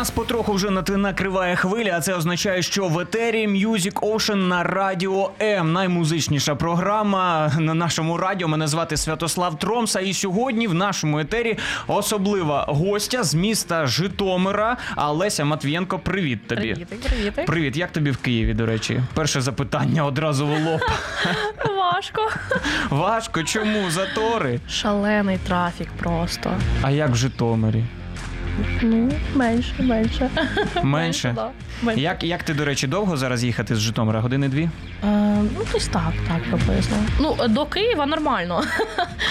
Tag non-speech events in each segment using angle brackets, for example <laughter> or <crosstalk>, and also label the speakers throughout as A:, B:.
A: Нас потроху вже накриває хвиля, а це означає, що в етері Music Ocean на радіо М. Наймузичніша програма на нашому радіо. Мене звати Святослав Тромса. І сьогодні в нашому етері особлива гостя з міста Житомира. Олеся Матвієнко. Привіт тобі.
B: Привіти, привіти.
A: Привіт, як тобі в Києві, до речі? Перше запитання одразу в лоб. <laughs>
B: Важко.
A: Важко, чому? Затори?
B: Шалений трафік просто.
A: А як в Житомирі?
B: Ну, менше, менше. <laughs>
A: Менше?
B: да. Менше.
A: Як, як ти, до речі, довго зараз їхати з Житомира? Години дві?
B: Е, ну, десь так, так, приблизно. Ну, до Києва нормально. <laughs>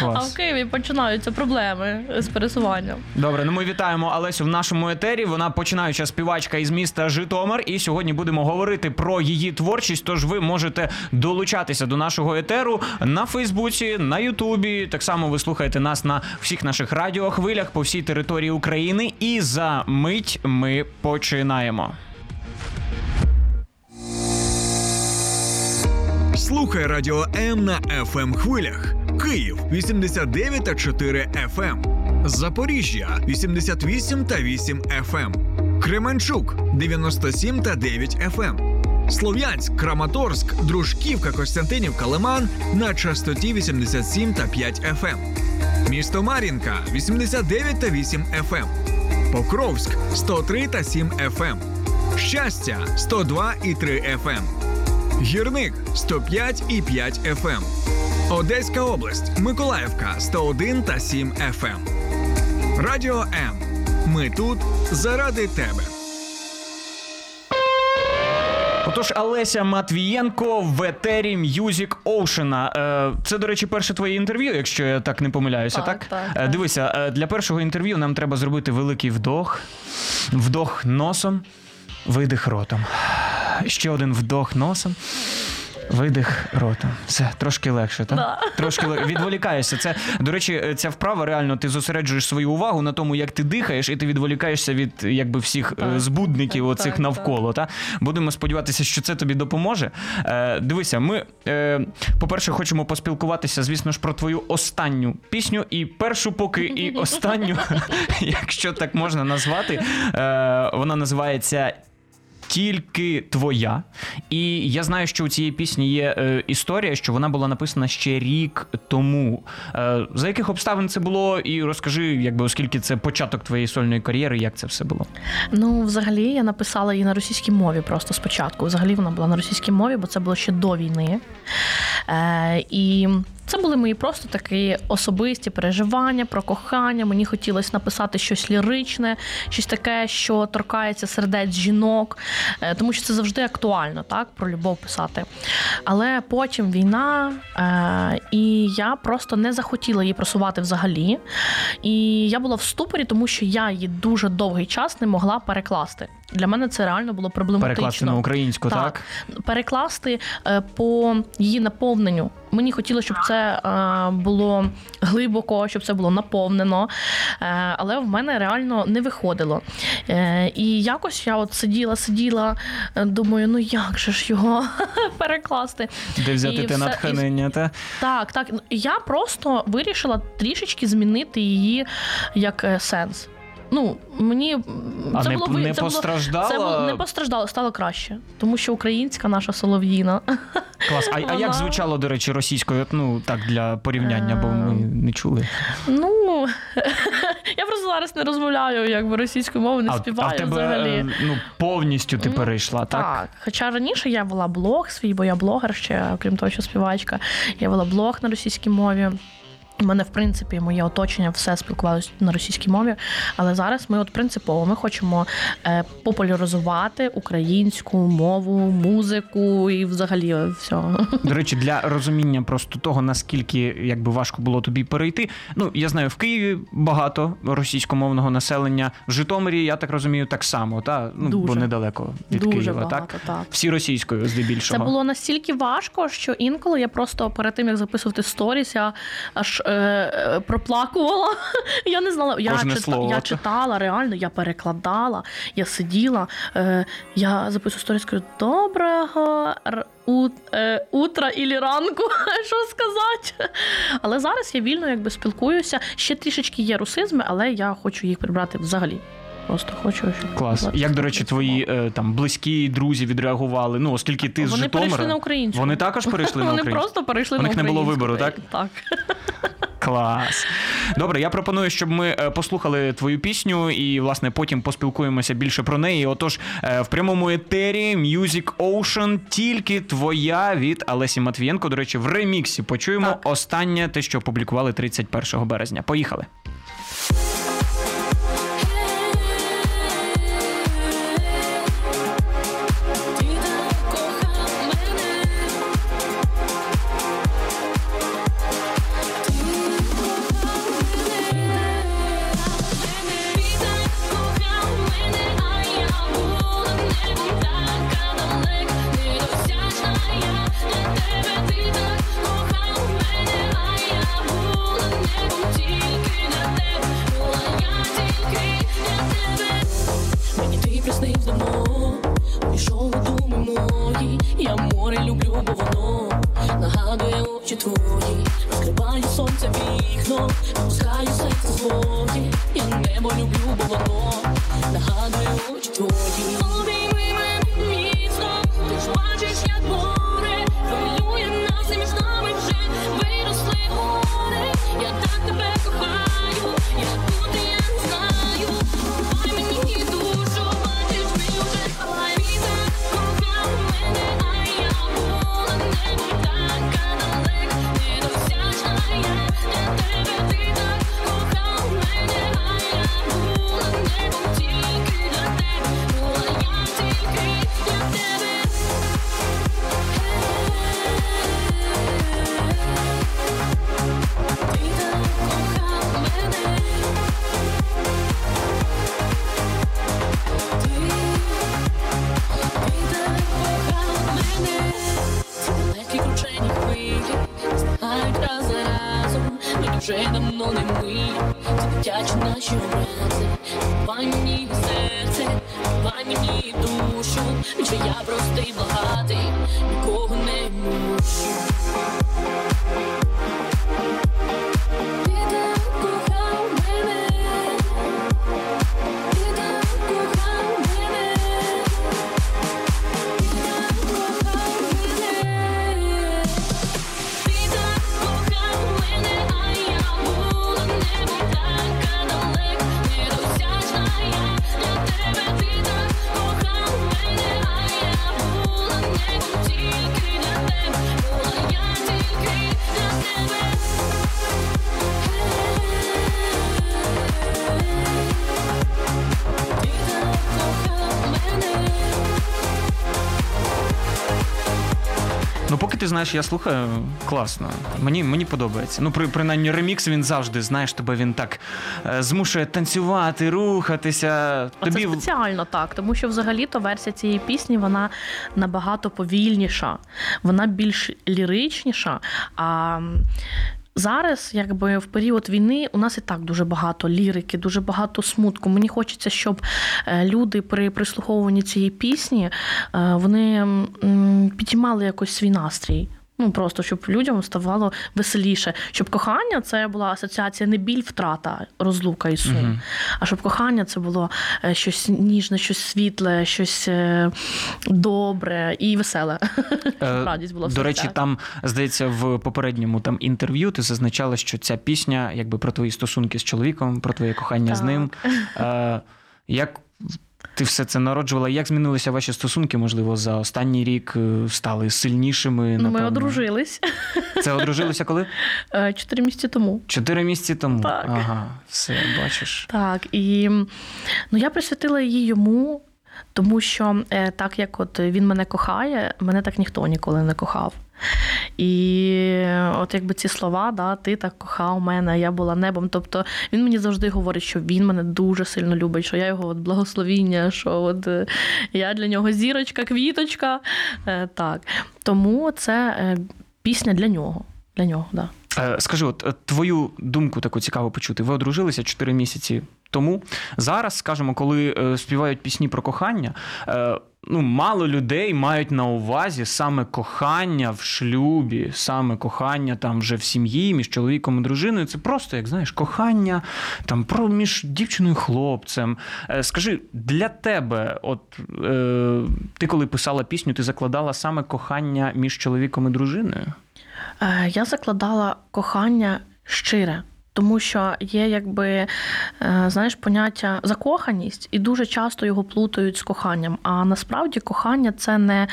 B: А в Києві починаються проблеми з пересуванням.
A: Добре, ну ми вітаємо Олесю в нашому етері. Вона починаюча співачка із міста Житомир. І сьогодні будемо говорити про її творчість. Тож ви можете долучатися до нашого етеру на Фейсбуці, на Ютубі. Так само ви слухаєте нас на всіх наших радіохвилях по всій території України. І за мить ми починаємо.
C: Слухай Радіо М на fm хвилях. Київ 89 та 4 FM. Запоріжжя 88 та 8 FM. Кременчук 97 та 9 FM. Слов'янськ, Краматорськ, Дружківка, Костянтинівка, Лиман на частоті 87 та 5 FM. Місто Мар'їнка 89 та 8 FM. Покровськ 103 та 7 FM. Щастя 102 і 3 FM. Гірник 105 і 5 FM. Одеська область, Миколаївка 101 та 7 FM. Радіо М. Ми тут заради тебе.
A: Отож, Олеся Матвієнко в етері Music Ocean. Е, Це, до речі, перше твоє інтерв'ю, якщо я так не помиляюся, так?
B: Так, так,
A: Е,
B: так.
A: Дивися, е, для першого інтерв'ю нам треба зробити великий вдох, вдох носом, видих ротом. Ще один вдох носом. Видих ротом. Все, трошки легше, так?
B: Да.
A: Трошки відволікаєшся. Це, до речі, ця вправа реально ти зосереджуєш свою увагу на тому, як ти дихаєш, і ти відволікаєшся від якби всіх е,
B: Так.
A: збудників
B: Так,
A: оцих
B: так,
A: навколо. Та? Будемо сподіватися, що це тобі допоможе. Е, дивися, ми, е, по-перше, хочемо поспілкуватися, звісно ж, про твою останню пісню, і першу, поки і <laughs> останню, <laughs> якщо так можна назвати. Е, вона називається. Тільки твоя. І я знаю, що у цієї пісні є е, історія, що вона була написана ще рік тому. Е, за яких обставин це було? І розкажи, якби оскільки це початок твоєї сольної кар'єри, як це все було?
B: Ну, взагалі, я написала її на російській мові просто спочатку. Взагалі вона була на російській мові, бо це було ще до війни. Е, і це були мої просто такі особисті переживання про кохання. Мені хотілося написати щось ліричне, щось таке, що торкається сердець жінок, е, тому що це завжди актуально, так, про любов писати. Але потім війна, е, і я просто не захотіла її просувати взагалі. І я була в ступорі, тому що я її дуже довгий час не могла перекласти. Для мене це реально було проблематично.
A: Перекласти на українську, так?
B: Перекласти е, по її наповненню. Мені хотілося, щоб це е, було глибоко, щоб це було наповнено. Е, але в мене реально не виходило. І якось я от сиділа, сиділа, думаю, ну як же ж його <laughs> перекласти?
A: Де взяти
B: І
A: те
B: все-
A: натхнення? Та?
B: Так, так. Я просто вирішила трішечки змінити її як сенс. Ну, мені
A: А
B: це
A: не-
B: було
A: не
B: це було- Це було, не постраждало, стало краще. Тому що українська наша солов'їна.
A: Клас. А, а як звучало, до речі, російською? Ну так для порівняння, бо ми не чули.
B: Ну <laughs> я просто зараз не розмовляю, якби російською мовою не
A: а,
B: співаю
A: а в тебе
B: взагалі.
A: е, ну, повністю ти
B: Ну,
A: перейшла, так?
B: Так, хоча раніше я вела блог свій, бо я блогер ще, окрім того, що співачка. Я вела блог на російській мові. У мене, в принципі, моє оточення все спілкувалося на російській мові. Але зараз ми от принципово ми хочемо е, популяризувати українську мову, музику і взагалі все.
A: До речі, для розуміння просто того, наскільки якби важко було тобі перейти. Ну, я знаю, в Києві багато російськомовного населення, в Житомирі, я так розумію, так само, та? Ну, бо недалеко від
B: Дуже
A: Києва,
B: багато,
A: так?
B: так.
A: Всі російською, здебільшого.
B: Це було настільки важко, що інколи я просто перед тим як записувати сторіс, я аж е, проплакувала. <laughs> Я не знала. Я, чита-
A: слово,
B: я читала реально, я перекладала, я сиділа. Е, я записую сторіс, кажу, доброго у, е, утра і ранку. <laughs> Що сказати? Але зараз я вільно якби спілкуюся. Ще трішечки є русизми, але я хочу їх прибрати взагалі. Просто хочу, щоб
A: Клас. Як, до речі, твої е, там близькі друзі відреагували? Ну, оскільки ти з
B: Вони перейшли на українську.
A: Вони також перейшли на
B: Вони просто перейшли
A: У
B: на
A: них не було вибору, так?
B: Так.
A: Клас. Добре, я пропоную, щоб ми е, послухали твою пісню і, власне, потім поспілкуємося більше про неї. Отож, е, в прямому етері Music Ocean тільки твоя від Алесі Матвієнко. До речі, в реміксі почуємо
B: Так.
A: останнє те, що опублікували 31 березня. Поїхали.
D: Ти
A: знаєш, я слухаю класно. Мені, мені подобається. Ну, при, принаймні, ремікс він завжди, знаєш, тебе він так е, змушує танцювати, рухатися.
B: А це
A: Тобі в-
B: спеціально так, тому що взагалі-то версія цієї пісні вона набагато повільніша, вона більш ліричніша. А зараз, якби в період війни, у нас і так дуже багато лірики, дуже багато смутку. Мені хочеться, щоб е, люди при прислуховуванні цієї пісні е, вони підіймали якось свій настрій. Ну просто щоб людям ставало веселіше, щоб кохання це була асоціація не біль, втрата, розлука і сум,
A: Мгм.
B: а щоб кохання це було е, щось ніжне, щось світле, щось е, добре і веселе.
A: Е,
B: Радість була
A: До речі, там здається, в попередньому там інтерв'ю ти зазначала, що ця пісня якби про твої стосунки з чоловіком, про твоє кохання з ним. Е, як ти все це народжувала. Як змінилися ваші стосунки, можливо, за останній рік е, стали сильнішими?
B: Ну, ми одружились
A: Це одружилися коли? <laughs>
B: е, чотири місяці тому.
A: Чотири місяці тому.
B: Так.
A: Ага, все, бачиш.
B: Так, і ну, я присвятила її йому, тому що е, так як от він мене кохає, мене так ніхто ніколи не кохав. І от якби ці слова, да, ти так кохав мене, я була небом. Тобто він мені завжди говорить, що він мене дуже сильно любить, що я його от благословіння, що от е, я для нього зірочка, квіточка. Е, Так. Тому це е, пісня для нього. Для нього, да.
A: Е, Скажи, от е, твою думку таку цікаво почути. Ви одружилися 4 місяці тому. Зараз, скажімо, коли е, співають пісні про кохання, е, ну, мало людей мають на увазі саме кохання в шлюбі, саме кохання там вже в сім'ї між чоловіком і дружиною. Це просто, як знаєш, кохання там про між дівчиною і хлопцем. Е, Скажи, для тебе, от ти коли писала пісню, ти закладала саме кохання між чоловіком і дружиною?
B: Я закладала кохання щире. Тому що є якби е, знаєш поняття закоханість, і дуже часто його плутають з коханням. А насправді кохання це не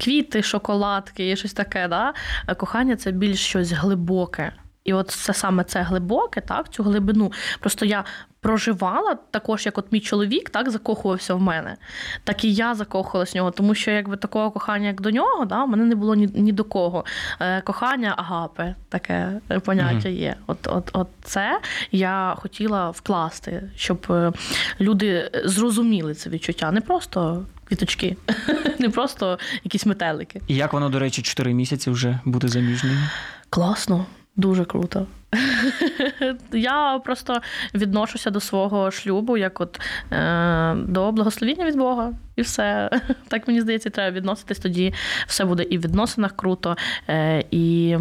B: квіти, шоколадки і щось таке. Да? Кохання це більш щось глибоке. І от це саме це глибоке, так, цю глибину. Просто я проживала також, як от мій чоловік так закохувався в мене, так і я закохувалась в нього, тому що якби такого кохання, як до нього, да, в мене не було ні, ні до кого. Е, кохання агапе, таке е, поняття є. От, от, от це я хотіла вкласти, щоб е, люди зрозуміли це відчуття. Не просто квіточки, <laughs> не просто якісь метелики.
A: І як воно, до речі, 4 місяці вже бути заміжньою?
B: Класно, дуже круто. <laughs> Я просто відношуся до свого шлюбу як от е, до благословіння від Бога, і все. <laughs> Так мені здається, треба відноситись тоді. Все буде і в відносинах круто, е, і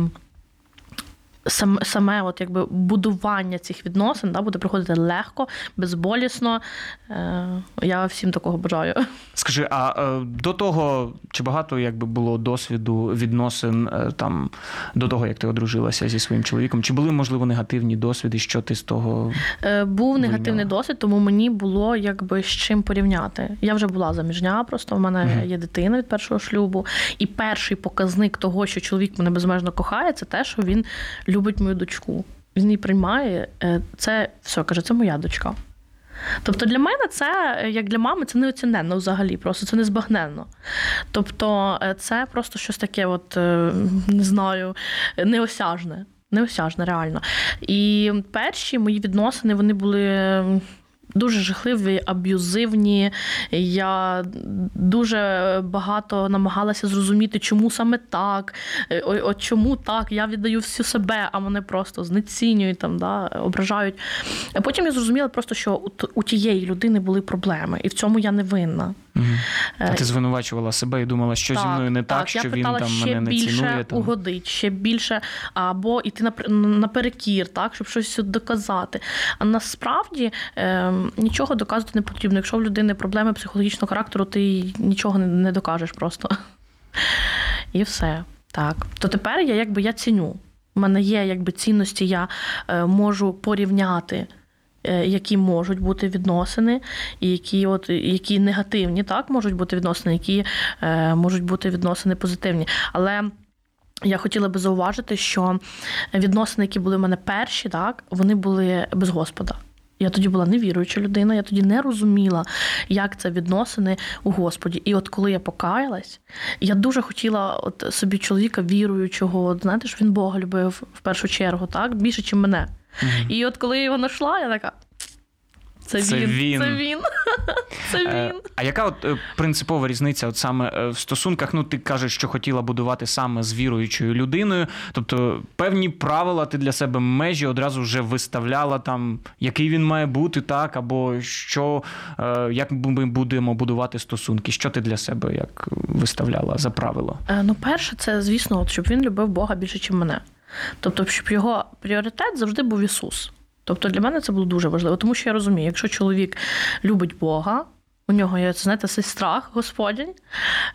B: сам, саме от якби будування цих відносин да, буде проходити легко, безболісно. Е, я всім такого бажаю.
A: Скажи, а е, до того чи багато якби було досвіду відносин е, там до того, як ти одружилася зі своїм чоловіком? Чи були можливо негативні досвіди? Що ти з того?
B: Е, Був негативний
A: Вийняла.
B: досвід, тому мені було якби з чим порівняти. Я вже була заміжня, просто в мене
A: Мгм.
B: є дитина від першого шлюбу. І перший показник того, що чоловік мене безмежно кохає, це те, що він любить мою дочку. Він її приймає. Е, Це все каже, це моя дочка. Тобто для мене це, е, як для мами, це неоціненно взагалі, просто це незбагненно. Тобто, е, це просто щось таке, от, не знаю, неосяжне. Неосяжне, реально. І перші мої відносини вони були дуже жахливі, аб'юзивні. Я дуже багато намагалася зрозуміти, чому саме так, е, от чому так, я віддаю всю себе, а мене просто знецінюють, там, да, ображають. А потім я зрозуміла просто, що у, тієї людини були проблеми, і в цьому я не винна. Е,
A: А ти звинувачувала себе і думала, що зі мною не так,
B: я
A: що він
B: питала
A: там
B: ще
A: мене не
B: більше
A: цінує. Там.
B: угодить, ще більше, або йти напер- наперекір, так, щоб щось доказати. А насправді е, нічого доказувати не потрібно. Якщо в людини проблеми психологічного характеру, ти їй нічого не, докажеш просто. І все. Так. То тепер я якби я ціню. У мене є якби цінності, я е, можу порівняти. е, Які можуть бути відносини, і які от які негативні, так можуть бути відносини, які е, можуть бути відносини позитивні. Але я хотіла би зауважити, що відносини, які були в мене перші, так вони були без Господа. Я тоді була невіруюча людина, я тоді не розуміла, як це відносини у Господі. І от коли я покаялась, я дуже хотіла от собі чоловіка віруючого, знаєте, що він Бога любив в першу чергу, так більше, ніж мене.
A: Мгм.
B: І от коли я його знайшла, я така. Це,
A: Це
B: він,
A: він.
B: це він. <laughs> Це
A: Е,
B: він.
A: А яка от е, принципова різниця, от саме е, в стосунках? Ну, ти кажеш, що хотіла будувати саме з віруючою людиною. Тобто певні правила ти для себе межі одразу вже виставляла там, який він має бути, так, або що, як ми будемо будувати стосунки. Що ти для себе як виставляла за правило?
B: Ну, перше, це, звісно, от, щоб він любив Бога більше, ніж мене. Тобто, щоб його пріоритет завжди був Ісус. Тобто для мене це було дуже важливо, тому що я розумію, якщо чоловік любить Бога, у нього є, знаєте, цей страх Господень,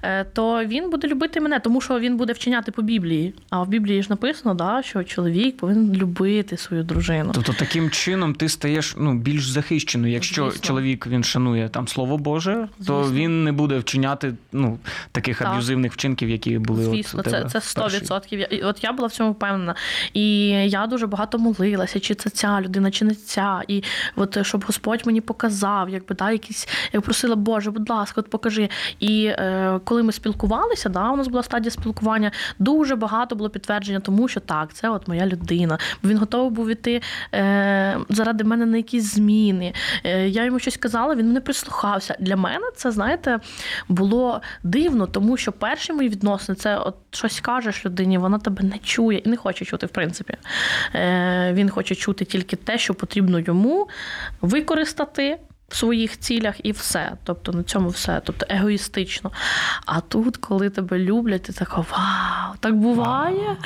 B: е, то він буде любити мене, тому що він буде вчиняти по Біблії. А в Біблії ж написано, да, що чоловік повинен любити свою дружину.
A: Тобто таким чином ти стаєш ну, більш захищеною. Якщо
B: Звісно.
A: чоловік він шанує там слово Боже, то він не буде вчиняти ну, таких
B: Так.
A: аб'юзивних вчинків, які були
B: Звісно,
A: от у
B: це,
A: тебе
B: це
A: в
B: 100%. Я- От я була в цьому впевнена. І я дуже багато молилася, чи це ця людина, чи не ця. І от щоб Господь мені показав, якби да, якісь, я просила, Боже, будь ласка, от покажи. І е, коли ми спілкувалися, да, у нас була стадія спілкування, дуже багато було підтвердження тому, що так, це от моя людина. Він готовий був іти е, заради мене на якісь зміни. Е, я йому щось казала, він мене прислухався. Для мене це, знаєте, було дивно, тому що перші мої відносини це от щось кажеш людині, вона тебе не чує і не хоче чути, в принципі. Е, він хоче чути тільки те, що потрібно йому використати. В своїх цілях і все. Тобто на цьому все. Тобто егоїстично. А тут, коли тебе люблять, ти така вау, так буває,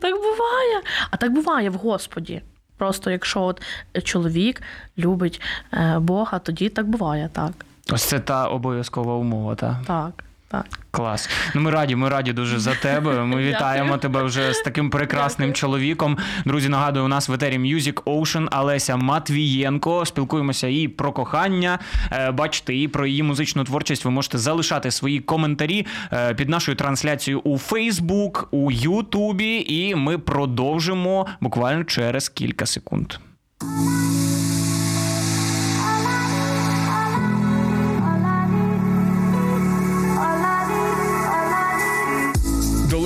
B: так буває. А так буває в Господі. Просто якщо от чоловік любить е, Бога, тоді так буває, так.
A: Ось це та обов'язкова умова, так?
B: Так, так.
A: клас. Ну ми раді, ми раді дуже за тебе. <laughs> Ми вітаємо тебе вже з таким прекрасним чоловіком. Друзі, нагадую, у нас в етері Music Ocean Олеся Матвієнко. Спілкуємося і про кохання. Е, Бачите, і про її музичну творчість. Ви можете залишати свої коментарі е, під нашою трансляцією у Facebook, у Ютубі, і ми продовжимо буквально через кілька секунд.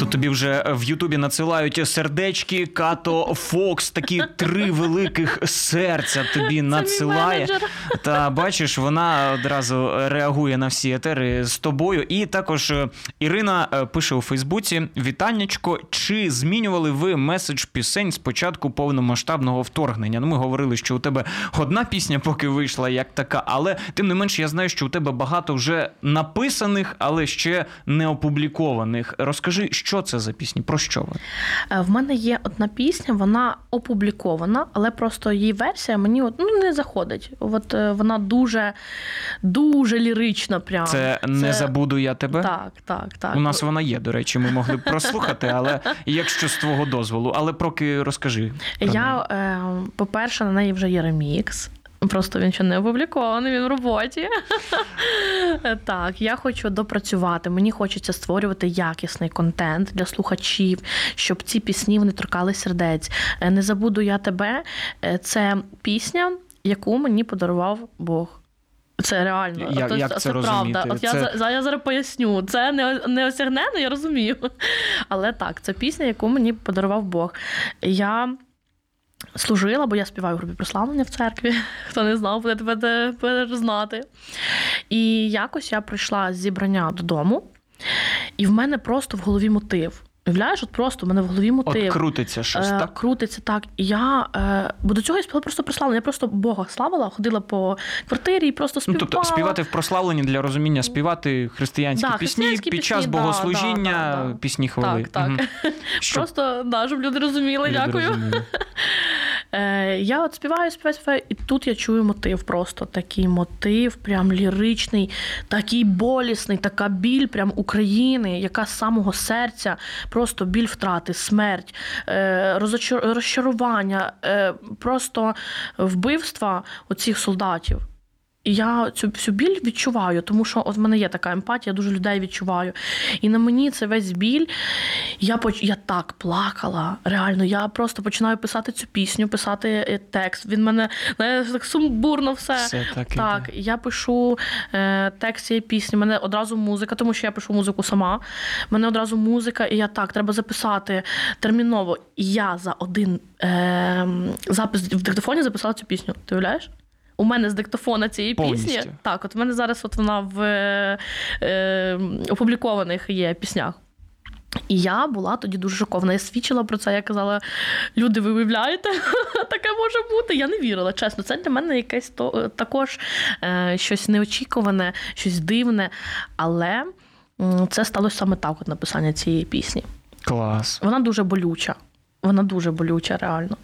A: Тут тобі вже в Ютубі надсилають сердечки, Като Фокс, такі три великих серця тобі надсилає. Та бачиш, вона одразу реагує на всі етери з тобою. І також е, Ірина е, пише у Фейсбуці: Вітаннячко, чи змінювали ви меседж пісень з початку повномасштабного вторгнення? Ну, ми говорили, що у тебе одна пісня поки вийшла як така, але тим не менш, я знаю, що у тебе багато вже написаних, але ще не опублікованих. Розкажи, що це за пісні? Про що ви?
B: Е, В мене є одна пісня, вона опублікована, але просто її версія мені от, ну, не заходить. От е, вона дуже, дуже лірична. Прям.
A: Це не забуду я тебе.
B: Так, так, так.
A: У нас вона є, до речі, ми могли б прослухати, але якщо з твого дозволу. Але поки розкажи. про.
B: Я, е, по-перше, на неї вже є ремікс. Просто він ще не опублікований, він в роботі. <laughs> так, я хочу допрацювати. Мені хочеться створювати якісний контент для слухачів, щоб ці пісні вони торкали сердець. Е, Не забуду я тебе. Е, Це пісня, яку мені подарував Бог. Це реально,
A: Як-
B: От,
A: як
B: от
A: це
B: правда. От я,
A: Це-
B: я зараз поясню. Це не, не осягнено, я розумію. <laughs> Але так, це пісня, яку мені подарував Бог. Я служила, бо я співаю в групі прославлення в церкві. <laughs> Хто не знав, буде тебе знати. І якось я прийшла з зібрання додому, і в мене просто в голові мотив. Уявляєш, от просто в мене в голові мотив.
A: От крутиться щось,
B: Е,
A: так?
B: Крутиться так. І я, е, бо до цього я співала просто прославлення. Я просто Бога славила, ходила по квартирі і просто
A: Ну, тобто співати в прославленні для розуміння, співати християнські
B: Да,
A: пісні
B: християнські
A: під час
B: пісні, да,
A: богослужіння,
B: да, да, да.
A: пісні хвали.
B: Так, так. <laughs>
A: Щоб
B: Просто да, щоб люди розуміли,
A: люди
B: дякую.
A: розуміли. <laughs>
B: Е, я от співаю, співаю, співаю, і тут я чую мотив просто такий мотив, прям ліричний, такий болісний, така біль прям України, яка з самого серця, просто біль втрати, смерть, е, розчарування, е, просто вбивства оцих солдатів. І я цю всю біль відчуваю, тому що от в мене є така емпатія, я дуже людей відчуваю. І на мені це весь біль. Я поч... я так плакала. Реально, я просто починаю писати цю пісню, писати е, текст. Він мене так сумбурно все.
A: Все так,
B: Так,
A: іде.
B: я пишу е, текст цієї пісні. Мене одразу музика, тому що я пишу музику сама. Мене одразу музика, і я так, треба записати терміново. І я за один е, запис в диктофоні записала цю пісню. Ти уявляєш? У мене з диктофона цієї
A: Повністю.
B: пісні. Так, от в мене зараз от вона в е, е, опублікованих є піснях. І я була тоді дуже шокована. Я свідчила про це. Я казала: люди, ви виявляєте, <laughs> таке може бути. Я не вірила. Чесно, це для мене якесь то також е, щось неочікуване, щось дивне. Але це сталося саме так, от написання цієї пісні.
A: Клас.
B: Вона дуже болюча. Вона дуже болюча, реально.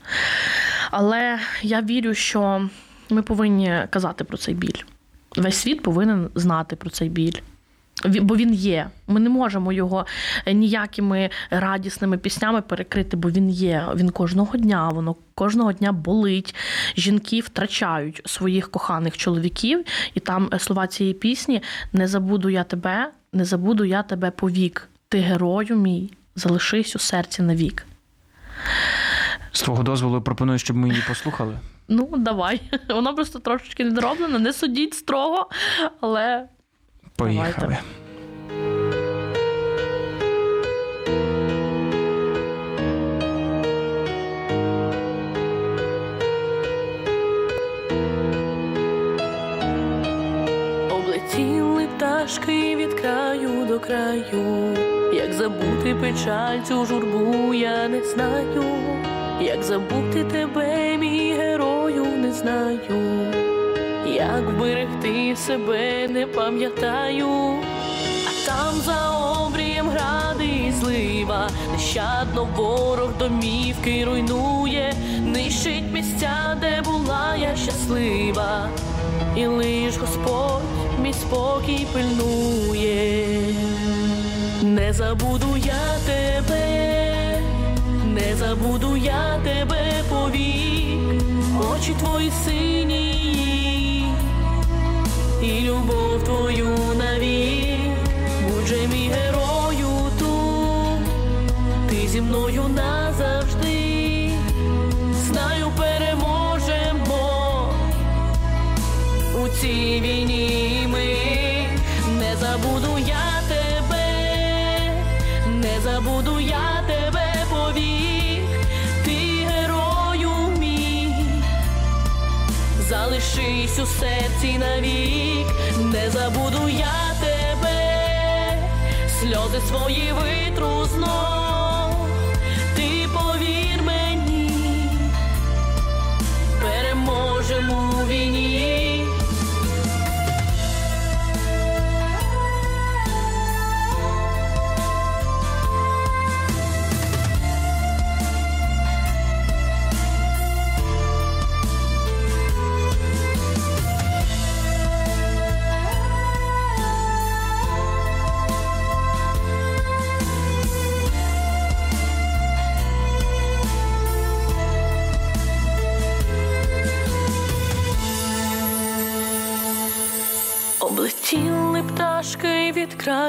B: Але я вірю, що ми повинні казати про цей біль. Весь світ повинен знати про цей біль. Бо він є. Ми не можемо його ніякими радісними піснями перекрити, бо він є. Він кожного дня, воно кожного дня болить. Жінки втрачають своїх коханих чоловіків, і там е, слова цієї пісні Не забуду я тебе, не забуду я тебе повік. Ти герою мій, залишись у серці навік.
A: З твого дозволу пропоную, щоб ми її послухали.
B: Ну, давай. <laughs> Вона просто трошечки недороблена, не судіть строго, але
A: Поїхали.
B: Давайте.
E: Облетіли пташки від краю до краю, як забути печаль цю журбу, я не знаю, як забути тебе, знаю, як вберегти себе, не пам'ятаю, а там за обрієм гради і злива, нещадно ворог домівки руйнує, нищить місця, де була я щаслива. І лиш Господь мій спокій пильнує. Не забуду я тебе, не забуду я тебе повік, очі твої сині, і любов твою навік, будь же мій герою тут, ти зі мною назавжди, знаю, переможемо у цій війні ми не забуду я тебе, не забуду я залишись у серці навік, не забуду я тебе, сльози свої витру знов,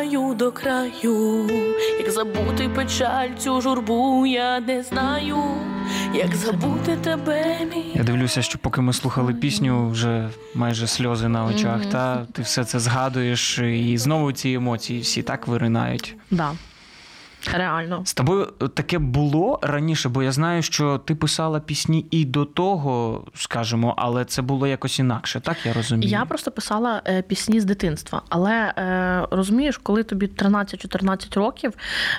E: краю до краю, як забути печаль цю журбу, я не знаю, як забути тебе, мій.
A: Я дивлюся, що поки ми слухали пісню, вже майже сльози на очах.
B: Мгм.
A: Та ти все це згадуєш, і знову ці емоції всі так виринають.
B: да. Реально.
A: З тобою таке було раніше, бо я знаю, що ти писала пісні і до того, скажімо, але це було якось інакше, так я розумію.
B: Я просто писала е, пісні з дитинства, але е, розумієш, коли тобі 13-14 років,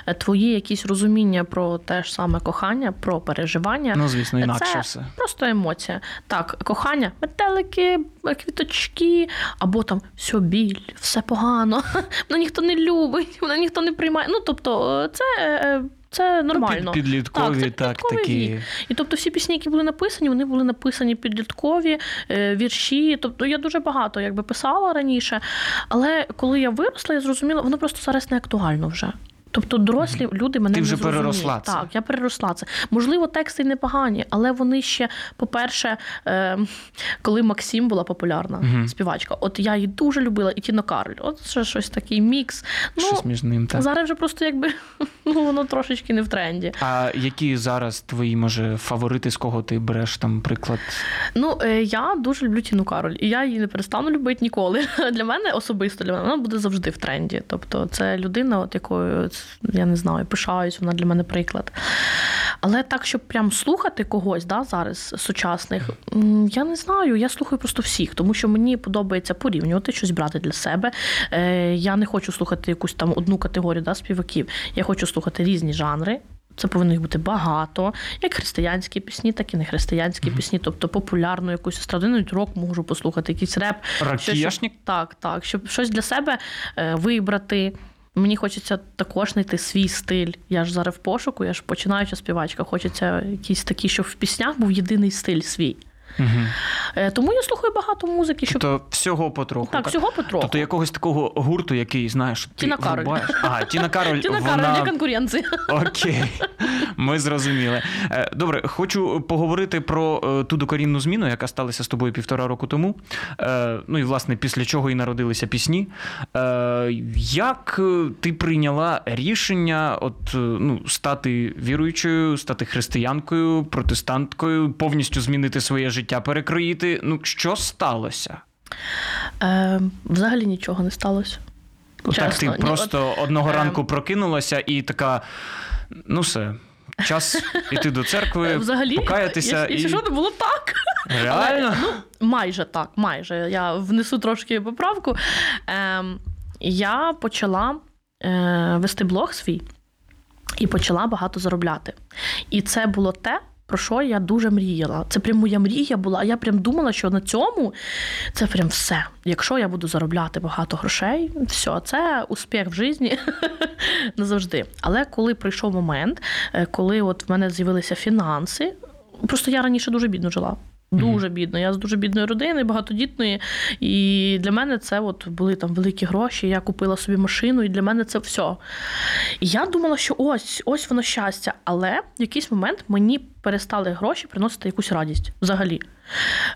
B: е, твої якісь розуміння про те ж саме кохання, про переживання.
A: Ну, звісно, інакше
B: це
A: все.
B: Просто емоція. Так, кохання, метелики, квіточки, або там все біль, все погано, <laughs> мене ніхто не любить, мене ніхто не приймає. Ну, тобто, е, це, е, це нормально.
A: Ну, під, підліткові,
B: це
A: так,
B: підлітковий
A: такі.
B: вік. І тобто всі пісні, які були написані, вони були написані підліткові е, вірші. Тобто я дуже багато якби писала раніше. Але коли я виросла, я зрозуміла, воно просто зараз не актуально вже. Тобто дорослі люди мене
A: Ти вже
B: не
A: переросла це.
B: Так, я переросла це. Можливо, тексти непогані, але вони ще, по-перше, е, коли Максим була популярна
A: Мгм.
B: співачка, от я її дуже любила, і Тіно Карль. От ще щось такий мікс. Ну,
A: Щось між ним так.
B: зараз вже просто якби <laughs> ну, воно трошечки не в тренді.
A: А які зараз твої, може, фаворити, з кого ти береш там приклад?
B: Ну, е, я дуже люблю Тіну Кароль, і я її не перестану любити ніколи. <laughs> Для мене особисто для мене вона буде завжди в тренді. Тобто, це людина, от якою я не знаю, пишаюсь, вона для мене приклад. Але так, щоб прям слухати когось да, зараз сучасних, я не знаю. Я слухаю просто всіх, тому що мені подобається порівнювати, щось брати для себе. Е, я не хочу слухати якусь там одну категорію да, співаків. Я хочу слухати різні жанри. Це повинно їх бути багато, як християнські пісні, так і не християнські пісні, тобто популярну якусь естраду, навіть рок можу послухати, якийсь реп. Щось, так, так, щоб щось для себе е, вибрати. Мені хочеться також знайти свій стиль. Я ж зараз в пошуку, я ж починаюча співачка. Хочеться якийсь такий, щоб в піснях був єдиний стиль свій.
A: Угу.
B: Тому я слухаю багато музики, щоб
A: Тобто всього потроху.
B: так, всього потроху.
A: Тобто якогось такого гурту, який, знаєш, ти
B: Тіна Кароль.
A: врубаєш. Ага, Тіна Кароль.
B: Тіна
A: вона...
B: Кароль для конкуренції.
A: Окей, ми зрозуміли. Е, Добре, хочу поговорити про е, ту докорінну зміну, яка сталася з тобою півтора року тому. Ну і власне після чого і народилися пісні. Як ти прийняла рішення от, ну, стати віруючою, стати християнкою, протестанткою, повністю змінити своє життя, перекроїти? Ну, що сталося?
B: Е, взагалі нічого не сталося.
A: Так, ти
B: ні,
A: просто одного
B: ем.
A: ранку прокинулася і така: ну все, час <laughs> іти до церкви,
B: Взагалі,
A: покаятися
B: якщо,
A: і.
B: якщо що, не було так.
A: Реально?
B: Але, ну, майже так, майже. Я внесу трошки поправку. Ем, я почала е, вести блог свій і почала багато заробляти. І це було те. Про що я дуже мріяла. Це прям моя мрія була. Я прям думала, що на цьому це прям все. Якщо я буду заробляти багато грошей, все, це успіх в житті <laughs> назавжди. Але коли прийшов момент, е, коли от в мене з'явилися фінанси, просто я раніше дуже бідно жила. Дуже бідно. Я з дуже бідної родини, багатодітної. І для мене це от були там великі гроші. Я купила собі машину, і для мене це все. І я думала, що ось, ось воно щастя. Але в якийсь момент мені перестали гроші приносити якусь радість взагалі.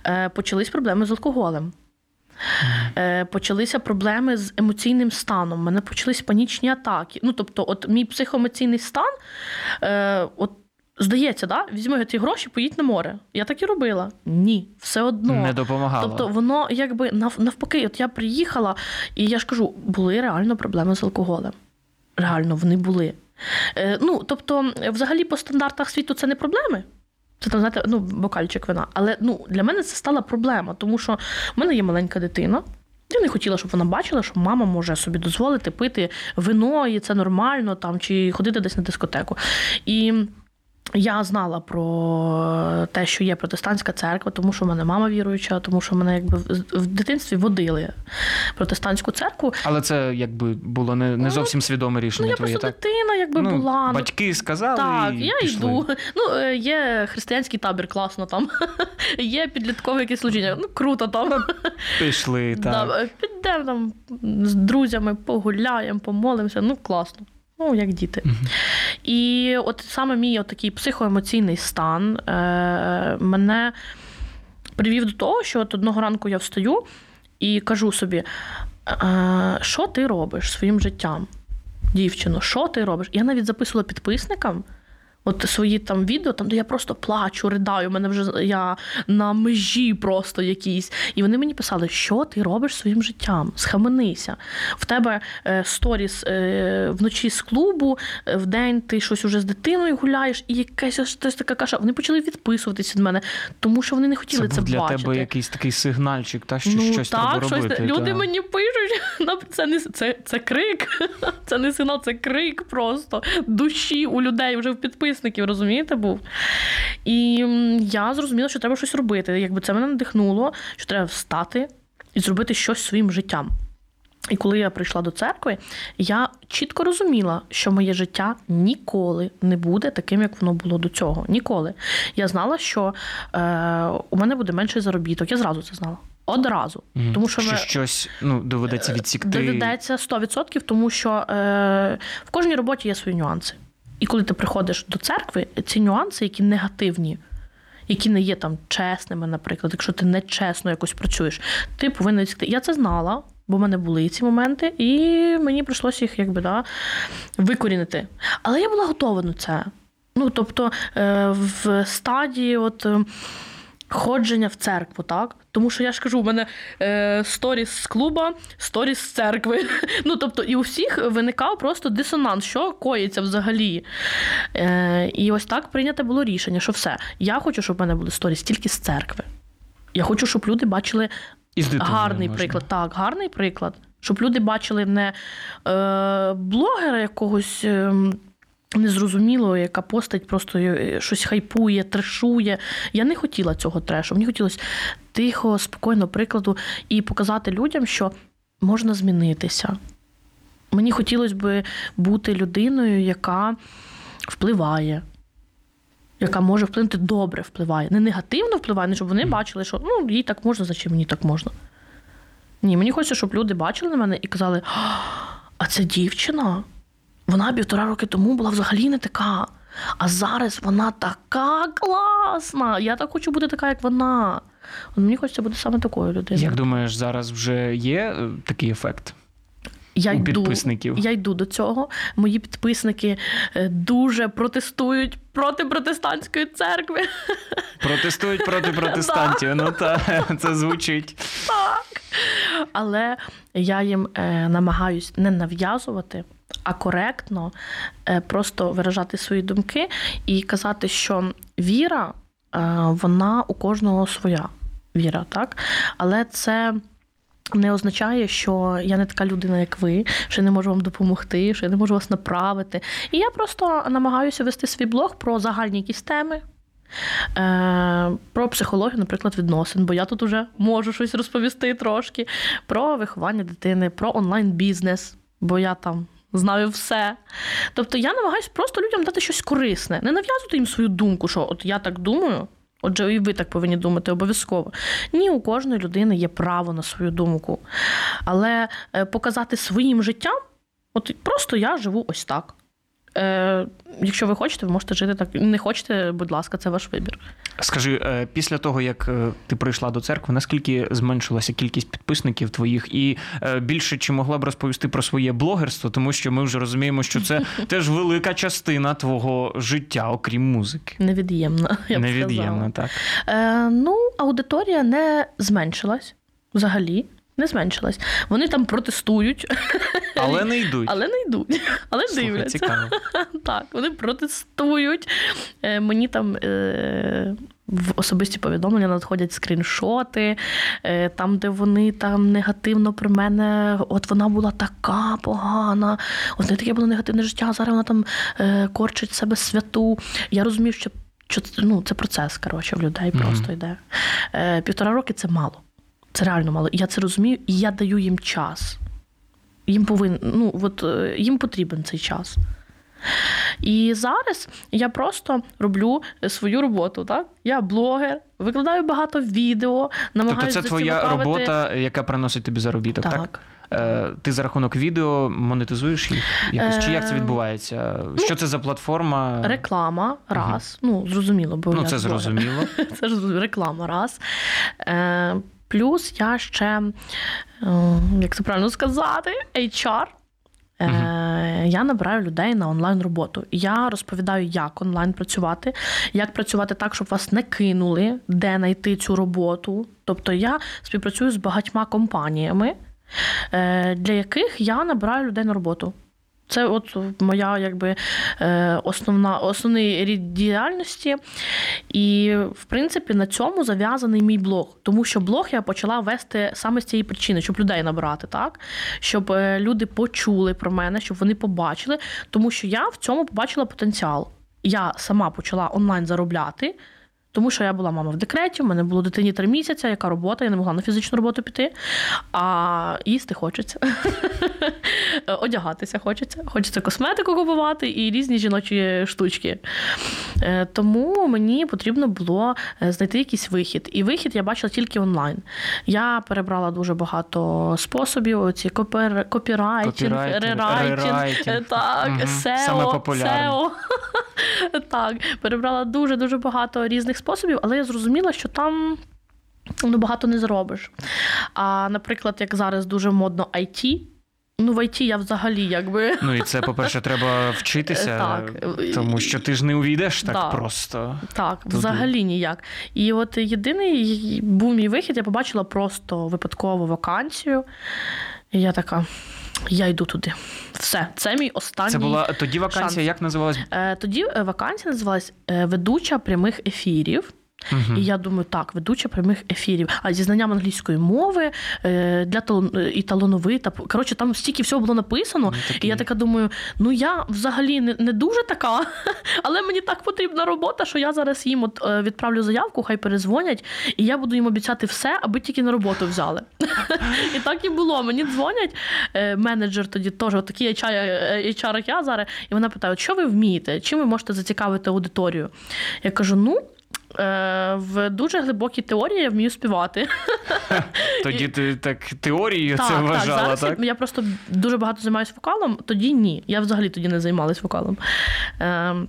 B: Е, почались проблеми з алкоголем. Е, почалися проблеми з емоційним станом. У мене почались панічні атаки. Ну, тобто, от мій психоемоційний стан, е, от здається, да? візьми ці гроші, поїдь на море. Я так і робила. Ні, все одно.
A: Не допомагало.
B: Тобто воно якби нав- навпаки, от я приїхала, і я ж кажу, були реально проблеми з алкоголем. Реально, вони були. Е, ну, тобто, взагалі, по стандартах світу це не проблеми. Це там, знаєте, ну, бокальчик вина. Але ну, для мене це стала проблема, тому що в мене є маленька дитина. Я не хотіла, щоб вона бачила, що мама може собі дозволити пити вино, і це нормально, там, чи ходити десь на дискотеку. І я знала про те, що є протестантська церква, тому що в мене мама віруюча, тому що мене якби в- дитинстві водили протестантську церкву.
A: Але це якби було не, не зовсім свідоме
B: Ну,
A: рішення
B: я
A: твоє,
B: просто
A: так?
B: дитина, якби
A: ну,
B: була. ну,
A: Батьки сказали.
B: Так,
A: і
B: я
A: пішли.
B: йду. Ну, е, є християнський табір, класно там. <laughs> Є підліткове якесь служіння. Ну, круто там.
A: Пішли, <laughs> так.
B: Да, Підемо там з друзями, погуляємо, помолимося. Ну, класно. Ну, як діти. І от саме мій от такий психоемоційний стан е, мене привів до того, що от одного ранку я встаю і кажу собі: е, що ти робиш своїм життям? Дівчино, що ти робиш? Я навіть записувала підписникам. От свої там відео, там де я просто плачу, ридаю, мене вже я на межі просто якійсь. І вони мені писали, що ти робиш своїм життям? Схаменися. В тебе е, сторіс е, вночі з клубу, е, вдень ти щось уже з дитиною гуляєш, і якась щось така каша. Вони почали відписуватись від мене, тому що вони не хотіли
A: це
B: це,
A: для
B: бачити.
A: тебе якийсь такий сигнальчик, та що
B: ну,
A: щось
B: так,
A: треба
B: щось
A: робити.
B: люди
A: та.
B: мені пишуть, <laughs> «Ну, це не це, це крик. <laughs> Це не сигнал, це крик просто душі у людей вже в підписників, розумієте, був. І я зрозуміла, що треба щось робити. Якби це мене надихнуло, що треба встати і зробити щось своїм життям. І коли я прийшла до церкви, я чітко розуміла, що моє життя ніколи не буде таким, як воно було до цього. Ніколи. Я знала, що е, у мене буде менший заробіток. Я зразу це знала. Одразу.
A: Мгм.
B: Тому що,
A: що
B: ми-
A: щось ну, доведеться відсікти.
B: Доведеться 100%, тому що е, в кожній роботі є свої нюанси. І коли ти приходиш до церкви, ці нюанси, які негативні, які не є там чесними, наприклад, якщо ти нечесно якось працюєш, ти повинен сказати, Я це знала, бо в мене були ці моменти, і мені прийшлося їх якби да, викорінити. Але я була готова на це. Ну, тобто, е, в стадії, от. Ходження в церкву, так? Тому що я ж кажу, у мене е, сторіс з клуба, сторіс з церкви. <laughs> Ну, тобто, і у всіх виникав просто дисонанс, що коїться взагалі. Е, і ось так прийняте було рішення, що все. Я хочу, щоб в мене були сторіс тільки з церкви. Я хочу, щоб люди бачили
A: І з
B: гарний
A: можна.
B: приклад. Так, гарний приклад. Щоб люди бачили не е, блогера якогось. Е, Незрозуміло, яка постать просто е, щось хайпує, трешує. Я не хотіла цього трешу. Мені хотілося тихо, спокійно прикладу і показати людям, що можна змінитися. Мені хотілося б бути людиною, яка впливає, яка може вплинути добре впливає. Не негативно впливає, не щоб вони бачили, що ну, їй так можна, значить мені так можна. Ні, мені хочеться, щоб люди бачили на мене і казали: «А, а це дівчина. Вона півтора роки тому була взагалі не така. А зараз вона така класна. Я так хочу бути така, як вона. Мені хочеться бути саме такою людиною.
A: Як думаєш, зараз вже є е, такий ефект?
B: Я
A: у
B: йду,
A: підписників?
B: Я йду до цього. Мої підписники е, дуже протестують проти протестантської церкви.
A: Протестують <laughs> проти протестантів. Ну та це звучить. Так.
B: Але я їм е, намагаюсь не нав'язувати, а коректно е, просто виражати свої думки і казати, що віра, вона у кожного своя віра, так? Але це. Не означає, що я не така людина, як ви, що я не можу вам допомогти, що я не можу вас направити. І я просто намагаюся вести свій блог про загальні якісь теми, е, про психологію, наприклад, відносин, бо я тут уже можу щось розповісти трошки, про виховання дитини, про онлайн-бізнес, бо я там знаю все. Тобто я намагаюся просто людям дати щось корисне, не нав'язувати їм свою думку, що от я так думаю. Отже, і ви так повинні думати обов'язково. Ні, у кожної людини є право на свою думку. Але е, показати своїм життям, от просто я живу ось так. Е, якщо ви хочете, ви можете жити так. Не хочете, будь ласка, це ваш вибір.
A: Скажи, е, після того, як е, ти прийшла до церкви, наскільки зменшилася кількість підписників твоїх, і е, більше чи могла б розповісти про своє блогерство, тому що ми вже розуміємо, що це <laughs> теж велика частина твого життя, окрім музики.
B: Невід'ємно. Я б
A: Невід'ємно,
B: сказала.
A: так.
B: Е, ну, аудиторія не зменшилась взагалі. Не зменшилась. Вони там протестують,
A: Але не йдуть.
B: але не йдуть, але
A: Слухай,
B: дивляться.
A: цікаво.
B: Так, вони протестують. Е, Мені там е, в особисті повідомлення надходять скріншоти, е, там, де вони там негативно про мене. От вона була така погана, от не таке було негативне життя, а зараз вона там корчить себе святу. Я розумію, що. Що це, ну, це процес, коротше, в людей
A: Мгм.
B: просто йде. Півтора роки це мало. Це реально мало. Я це розумію, і я даю їм час. Їм повин, ну, от, е, їм потрібен цей час. І зараз я просто роблю свою роботу. Так? Я блогер, викладаю багато відео,
A: Тобто це твоя робота, яка приносить тобі заробіток, так?
B: Так.
A: Е, Ти за рахунок відео монетизуєш їх якось? Чи як це
B: Е,
A: відбувається? Що це за платформа?
B: Реклама раз. Ну, зрозуміло, бо
A: Ну,
B: я
A: це зрозуміло. <laughs>
B: Це ж реклама раз. Плюс я ще, е, як це правильно сказати, HR. Е, Я набираю людей на онлайн роботу. Я розповідаю, як онлайн працювати, як працювати так, щоб вас не кинули, де знайти цю роботу. Тобто я співпрацюю з багатьма компаніями, е, для яких я набираю людей на роботу. Це от моя якби е, основна, основний рід діяльності. І, в принципі, на цьому зав'язаний мій блог. Тому що блог я почала вести саме з цієї причини, щоб людей набрати, так? Щоб е, люди почули про мене, щоб вони побачили. Тому що я в цьому побачила потенціал. Я сама почала онлайн заробляти. Тому що я була мама в декреті, в мене було дитині три місяці, яка робота, я не могла на фізичну роботу піти, а їсти хочеться. <laughs> Одягатися хочеться. Хочеться косметику купувати і різні жіночі штучки. Е, Тому мені потрібно було е, знайти якийсь вихід. І вихід я бачила тільки онлайн. Я перебрала дуже багато способів: оці копір... копірайтінг, рерайтінг, е, так, SEO,
A: Саме популярне.
B: SEO. <laughs> Так, перебрала дуже дуже багато різних способів, але я зрозуміла, що там. Ну, багато не зробиш. А, наприклад, як зараз дуже модно IT, Ну, в ІТ я взагалі якби.
A: Ну і це, по-перше, треба вчитися, <laughs>
B: Так.
A: тому що ти ж не увійдеш так
B: Да.
A: просто.
B: Так,
A: Туди.
B: взагалі ніяк. І от єдиний був мій вихід, я побачила просто випадково вакансію. І я така. Я йду туди. Все, це мій останній.
A: Це була тоді вакансія,
B: шанс.
A: як називалась?
B: Е, Тоді е, вакансія називалась е, ведуча прямих ефірів.
A: Мгм.
B: І я думаю, так, ведуча прямих ефірів. А зі знанням англійської мови е, для талон- і талановита. Коротше, там стільки всього було написано.
A: Ну,
B: І я така думаю: ну я взагалі не, не дуже така, <laughs> але мені так потрібна робота, що я зараз їм от, е, відправлю заявку, хай перезвонять, і я буду їм обіцяти все, аби тільки на роботу взяли. <laughs> І так і було. Мені дзвонять е, менеджер тоді теж, от такий HR, як я зараз, і вона питає: що ви вмієте? Чим ви можете зацікавити аудиторію? Я кажу: ну. Е, В дуже глибокій теорії я вмію співати. <laughs>
A: Тоді ти так теорією це вважала,
B: зараз
A: так?
B: Я, я просто дуже багато займаюся вокалом, тоді ні. Я взагалі тоді не займалась вокалом. Ем,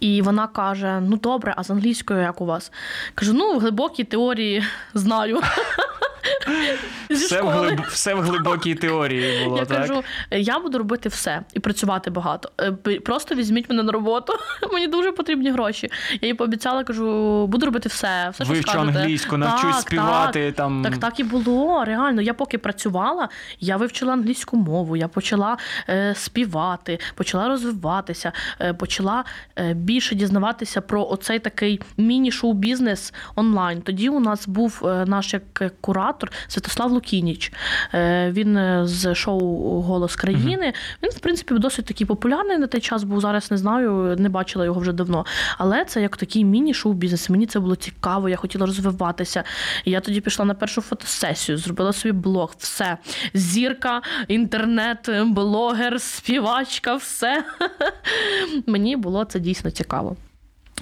B: і вона каже: ну добре, а з англійською як у вас? Кажу, ну, в глибокій теорії знаю. <laughs>
A: Все в, глиб... все в глибокій теорії було,
B: Я
A: так?
B: кажу, я буду робити все і працювати багато. Е, Просто візьміть мене на роботу. <laughs> Мені дуже потрібні гроші. Я їй пообіцяла, кажу, буду робити все. все що
A: Вивчу
B: скажете.
A: англійську, навчусь
B: Так,
A: співати. Там...
B: Так, так і було. Реально, я поки працювала, я вивчила англійську мову, я почала е, співати, почала розвиватися, е, почала е, більше дізнаватися про оцей такий міні-шоу-бізнес онлайн. Тоді у нас був е, наш як куратор Святослав Лукініч. Е, він е, з шоу Голос країни. Він, в принципі, досить такий популярний на той час був. Зараз не знаю, не бачила його вже давно. Але це як такий міні-шоу-бізнес. Мені це було цікаво, я хотіла розвиватися. І я тоді пішла на першу фотосесію, зробила собі блог, все. Зірка, інтернет, блогер, співачка, все. <laughs> Мені було це дійсно цікаво.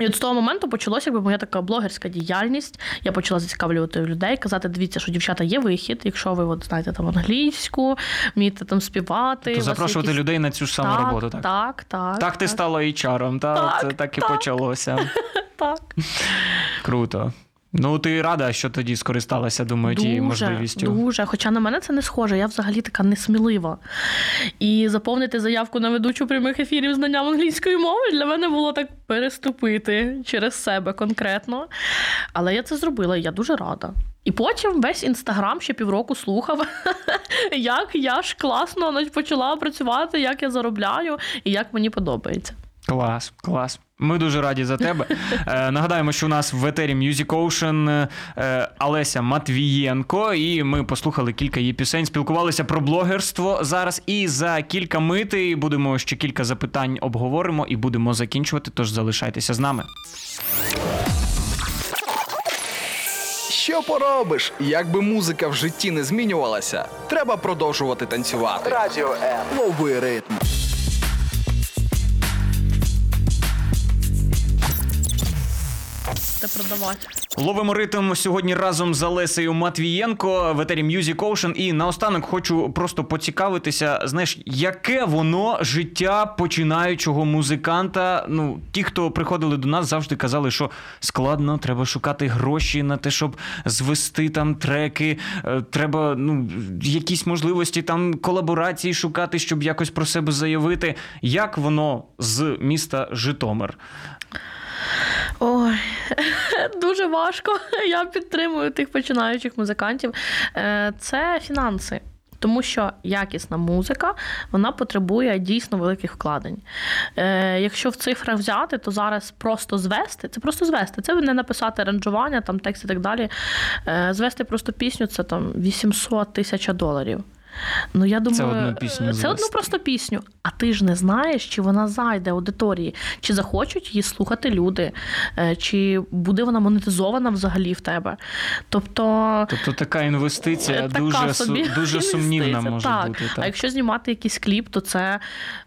B: І от з того моменту почалася якби моя така блогерська діяльність. Я почала зацікавлювати людей, казати: дивіться, що дівчата є вихід, якщо ви от знаєте там англійську, вмієте там співати.
A: То запрошувати
B: якісь-
A: людей на цю ж саму
B: так,
A: роботу, так?
B: Так, так.
A: Так ти стала HR-ом, та?
B: Так,
A: це так і
B: так.
A: почалося. <laughs>
B: так.
A: Круто. Ну, ти рада, що тоді скористалася, думаю, тією можливістю.
B: Дуже. Хоча на мене це не схоже, я взагалі така несмілива. І заповнити заявку на ведучу прямих ефірів знанням англійської мови для мене було так переступити через себе конкретно. Але я це зробила, і я дуже рада. І потім весь інстаграм ще півроку слухав, <laughs> як я ж класно почала працювати, як я заробляю і як мені подобається.
A: Клас, клас. Ми дуже раді за тебе. <laughs> Е, нагадаємо, що у нас в етері Music Ocean е, Олеся Матвієнко, і ми послухали кілька її пісень, спілкувалися про блогерство зараз. І за кілька мити будемо ще кілька запитань обговоримо і будемо закінчувати. Тож залишайтеся з нами.
F: Що поробиш? Якби музика в житті не змінювалася, треба продовжувати танцювати. Радіо М. Лови ритм.
B: Це продавати.
A: Ловимо ритм сьогодні разом з Олесею Матвієнко в етері Music Ocean. І наостанок хочу просто поцікавитися, знаєш, яке воно життя починаючого музиканта. Ну, ті, хто приходили до нас, завжди казали, що складно, треба шукати гроші на те, щоб звести там треки. е, Треба ну, якісь можливості там колаборації шукати, щоб якось про себе заявити. Як воно з міста Житомир?
B: Ой, <laughs> дуже важко. <laughs> Я підтримую тих починаючих музикантів. Е, Це фінанси. Тому що якісна музика вона потребує дійсно великих вкладень. Е, якщо в цифрах взяти, то зараз просто звести, це просто звести. Це не написати аранжування, там текст і так далі. Е, звести просто пісню це там 800 тисяч доларів. Ну, я думаю,
A: одну пісню
B: Це
A: звести.
B: одну просто пісню. А ти ж не знаєш, чи вона зайде аудиторії, чи захочуть її слухати люди, е, чи буде вона монетизована взагалі в тебе. Тобто.
A: Тобто така інвестиція
B: Е, така
A: дуже,
B: собі
A: дуже сумнівна може
B: так.
A: бути.
B: А якщо знімати якийсь кліп, то це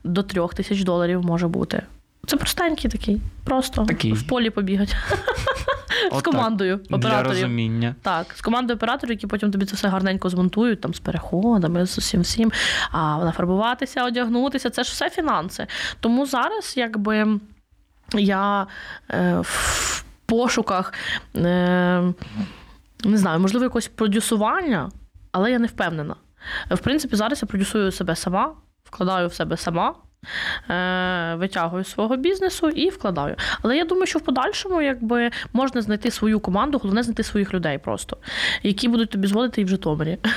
B: до трьох тисяч доларів може бути. Це простенький такий. Просто
A: Такий.
B: в полі побігати. З командою
A: так, Для розуміння.
B: Так, з командою операторів, які потім тобі це все гарненько змонтують, там з переходами, з усім всім. А нафарбуватися, одягнутися це ж все фінанси. Тому зараз, якби я е, в пошуках, е, не знаю, можливо, якогось продюсування, але я не впевнена. В принципі, зараз я продюсую себе сама, вкладаю в себе сама. Е, Витягую з свого бізнесу і вкладаю. Але я думаю, що в подальшому якби можна знайти свою команду, головне знайти своїх людей просто, які будуть тобі зводити і в Житомирі. <laughs>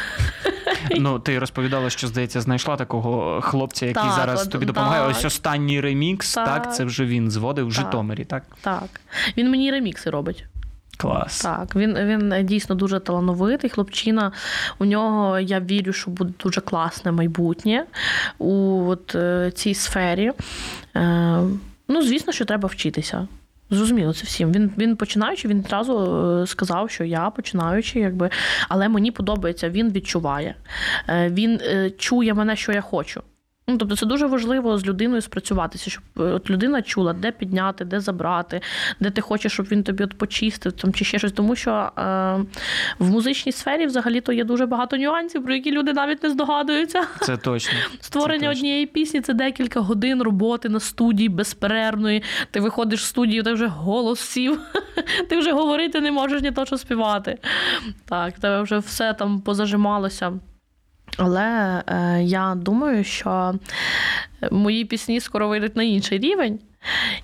A: Ну, ти розповідала, що здається, знайшла такого хлопця, який
B: Так,
A: зараз тобі допомагає.
B: так.
A: Ось останній ремікс, так.
B: Так.
A: це вже він зводив в
B: Так.
A: Житомирі, так?
B: Так. Він мені ремікси робить.
A: Клас.
B: Так, він, він дійсно дуже талановитий. Хлопчина. У нього я вірю, що буде дуже класне майбутнє у от, е, цій сфері. Е, ну, звісно, що треба вчитися. Зрозуміло, це всім. Він він починаючи, він одразу е, сказав, що я починаючи, якби, але мені подобається, він відчуває. Е, Він чує мене, що я хочу. Ну, тобто це дуже важливо з людиною спрацюватися, щоб е, от людина чула, де підняти, де забрати, де ти хочеш, щоб він тобі от почистив там, чи ще щось. Тому що е, в музичній сфері взагалі-то є дуже багато нюансів, про які люди навіть не здогадуються.
A: Це точно. <laughs>
B: Створення
A: Це точно.
B: однієї пісні це декілька годин роботи на студії безперервної. Ти виходиш з студії, ти вже голос сів, <laughs> ти вже говорити не можеш ні то, що співати. Так, тебе вже все там позажималося. Але е, я думаю, що мої пісні скоро вийдуть на інший рівень.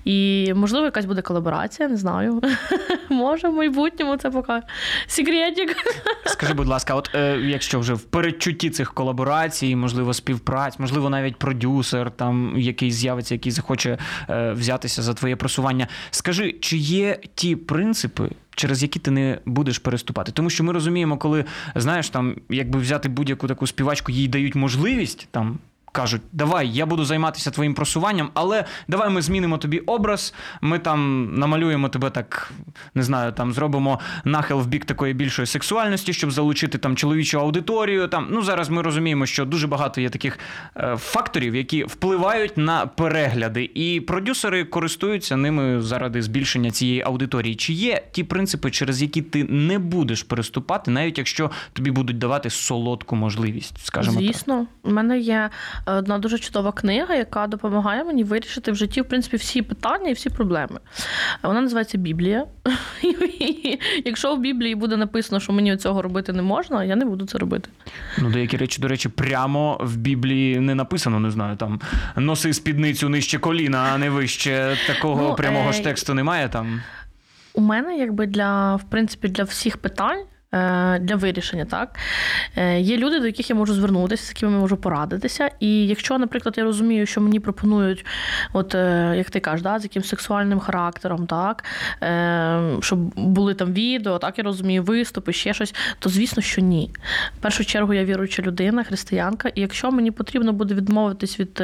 B: І, можливо, якась буде колаборація, не знаю. <laughs> Може, в майбутньому це поки секретик.
A: Скажи, будь ласка, от е, якщо вже в передчутті цих колаборацій, можливо, співпраць, можливо, навіть продюсер, там який з'явиться, який захоче е, взятися за твоє просування. Скажи, чи є ті принципи, через які ти не будеш переступати? Тому що ми розуміємо, коли знаєш, там якби взяти будь-яку таку співачку, їй дають можливість там. Кажуть, давай, я буду займатися твоїм просуванням, але давай ми змінимо тобі образ. Ми там намалюємо тебе так, не знаю, там зробимо нахил в бік такої більшої сексуальності, щоб залучити там чоловічу аудиторію. Там ну зараз ми розуміємо, що дуже багато є таких е, факторів, які впливають на перегляди, і продюсери користуються ними заради збільшення цієї аудиторії. Чи є ті принципи, через які ти не будеш переступати, навіть якщо тобі будуть давати солодку можливість, скажімо так?
B: Звісно, у мене є одна дуже чудова книга, яка допомагає мені вирішити в житті в принципі всі питання і всі проблеми. Вона називається Біблія. І <laughs> Якщо в Біблії буде написано, що мені цього робити не можна, я не буду це робити.
A: Ну, деякі речі, до речі, прямо в Біблії не написано, не знаю, там носи спідницю нижче коліна, а не вище. Такого
B: Ну,
A: прямого
B: е,
A: ж тексту немає там.
B: У мене, якби для в принципі для всіх питань. Е, Для вирішення, так Е, є люди, до яких я можу звернутися, з якими я можу порадитися. І якщо, наприклад, я розумію, що мені пропонують, от е, як ти кажеш, да, з якимсь сексуальним характером, так щоб були там відео, так я розумію, виступи, ще щось, то звісно, що ні. В першу чергу я віруюча людина, християнка, і якщо мені потрібно буде відмовитись від,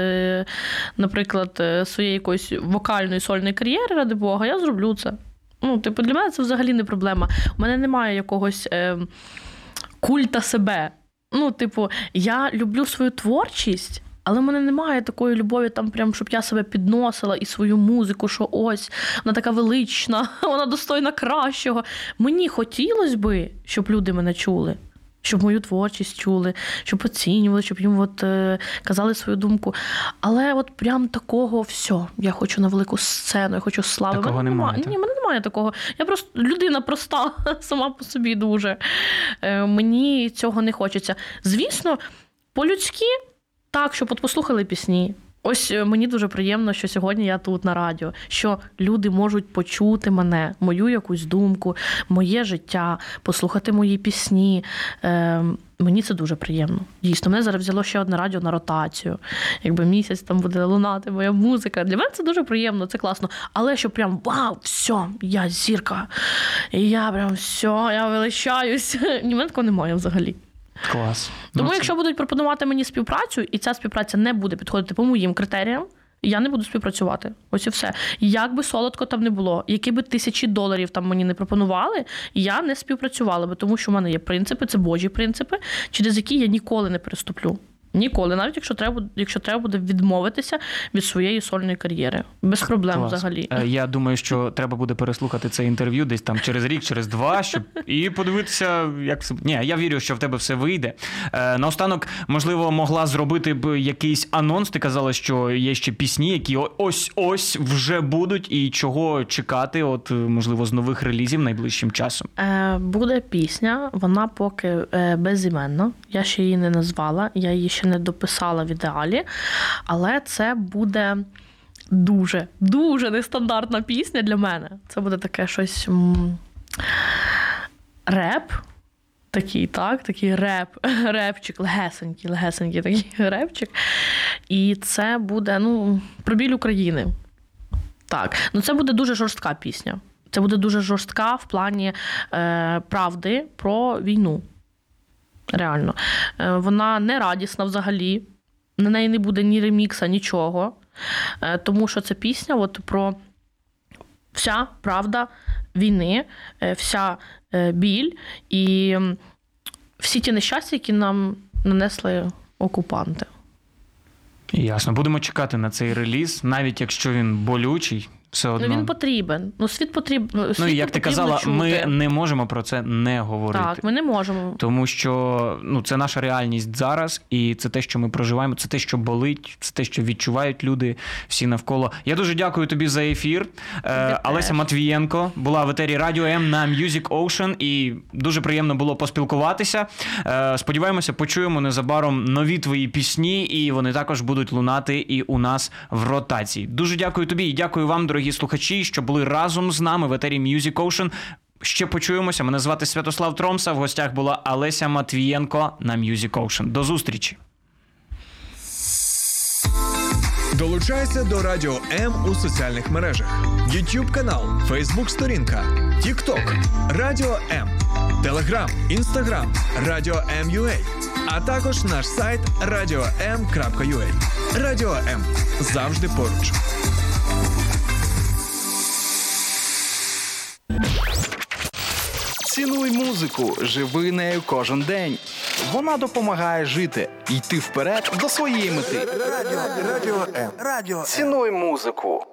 B: наприклад, своєї якоїсь вокальної сольної кар'єри, ради Бога, я зроблю це. Ну, типу, для мене це взагалі не проблема. У мене немає якогось е, культа себе. Ну, типу, я люблю свою творчість. Але в мене немає такої любові, там прям, щоб я себе підносила і свою музику, що ось вона така велична, <laughs> вона достойна кращого. Мені хотілося би, щоб люди мене чули, щоб мою творчість чули, щоб оцінювали, щоб їм от, е, казали свою думку. Але от прям такого все. Я хочу на велику сцену, я хочу слави.
A: Такого
B: Мене
A: немає,
B: Ні, мене немає такого. Я просто людина проста, <laughs> сама по собі дуже. Е, мені цього не хочеться. Звісно, по-людськи, так, щоб от послухали пісні. Ось е, мені дуже приємно, що сьогодні я тут на радіо, що люди можуть почути мене, мою якусь думку, моє життя, послухати мої пісні. Е, мені це дуже приємно. Дійсно, мене зараз взяло ще одне радіо на ротацію. Якби місяць там буде лунати моя музика. Для мене це дуже приємно, це класно. Але що прям вау, все, я зірка. І я прям все, я величаюсь. <laughs> Ні, мене такого немає взагалі.
A: Клас.
B: Тому,
A: Ну, це-
B: якщо будуть пропонувати мені співпрацю, і ця співпраця не буде підходити по моїм критеріям, я не буду співпрацювати. Ось і все. Як би солодко там не було, які би тисячі доларів там мені не пропонували, я не співпрацювала би, тому що в мене є принципи, це божі принципи, через які я ніколи не переступлю. Ніколи, навіть якщо треба, якщо треба буде відмовитися від своєї сольної кар'єри. Без проблем
A: Клас.
B: взагалі.
A: Е, Я думаю, що треба буде переслухати це інтерв'ю десь там через рік, через два, щоб і подивитися, як все. Ні, я вірю, що в тебе все вийде. Е, наостанок, можливо, могла зробити б якийсь анонс. Ти казала, що є ще пісні, які ось ось вже будуть, і чого чекати, от можливо, з нових релізів найближчим часом.
B: Е, буде пісня, вона поки безіменна. Я ще її не назвала, я її ще не дописала в ідеалі. Але це буде дуже, дуже нестандартна пісня для мене. Це буде таке щось. м, Реп. Такий, так, такий реп, <laughs> репчик, легесенький, легесенький такий <laughs> репчик. І це буде ну, про біль України. Так, ну це буде дуже жорстка пісня. Це буде дуже жорстка в плані е, правди про війну. Реально. Е, вона не радісна взагалі. На неї не буде ні ремікса, нічого. Е, тому що це пісня от про вся правда війни, е, вся біль і всі ті нещастя, які нам нанесли окупанти.
A: Ясно, будемо чекати на цей реліз, навіть якщо він болючий, все одно.
B: Ну він потрібен. Ну, світ потрібен.
A: Ну, і
B: світу
A: як ти казала, ми не можемо про це не говорити.
B: Так, ми не можемо.
A: Тому що ну, це наша реальність зараз, і це те, що ми проживаємо, це те, що болить, це те, що відчувають люди всі навколо. Я дуже дякую тобі за ефір. Е. Олеся Матвієнко була в етері Радіо М на Music Ocean, і дуже приємно було поспілкуватися. Е, сподіваємося, почуємо незабаром нові твої пісні, і вони також будуть лунати і у нас в ротації. Дуже дякую тобі і дякую вам, дорогі слухачі, що були разом з нами в етері Music Ocean. Ще почуємося. Мене звати Святослав Тромса. В гостях була Олеся Матвієнко на Music Ocean. До зустрічі.
C: Долучайся до Радіо М у соціальних мережах: YouTube канал, Facebook сторінка, TikTok, Радіо М, Telegram, Instagram, Радіо М.Ua, а також наш сайт radio.m.ua. Радіо М завжди поруч.
F: Цінуй музику, живи нею кожен день. Вона допомагає жити, йти вперед до своєї мети. Радіо, радіо М. Радіо. Цінуй музику.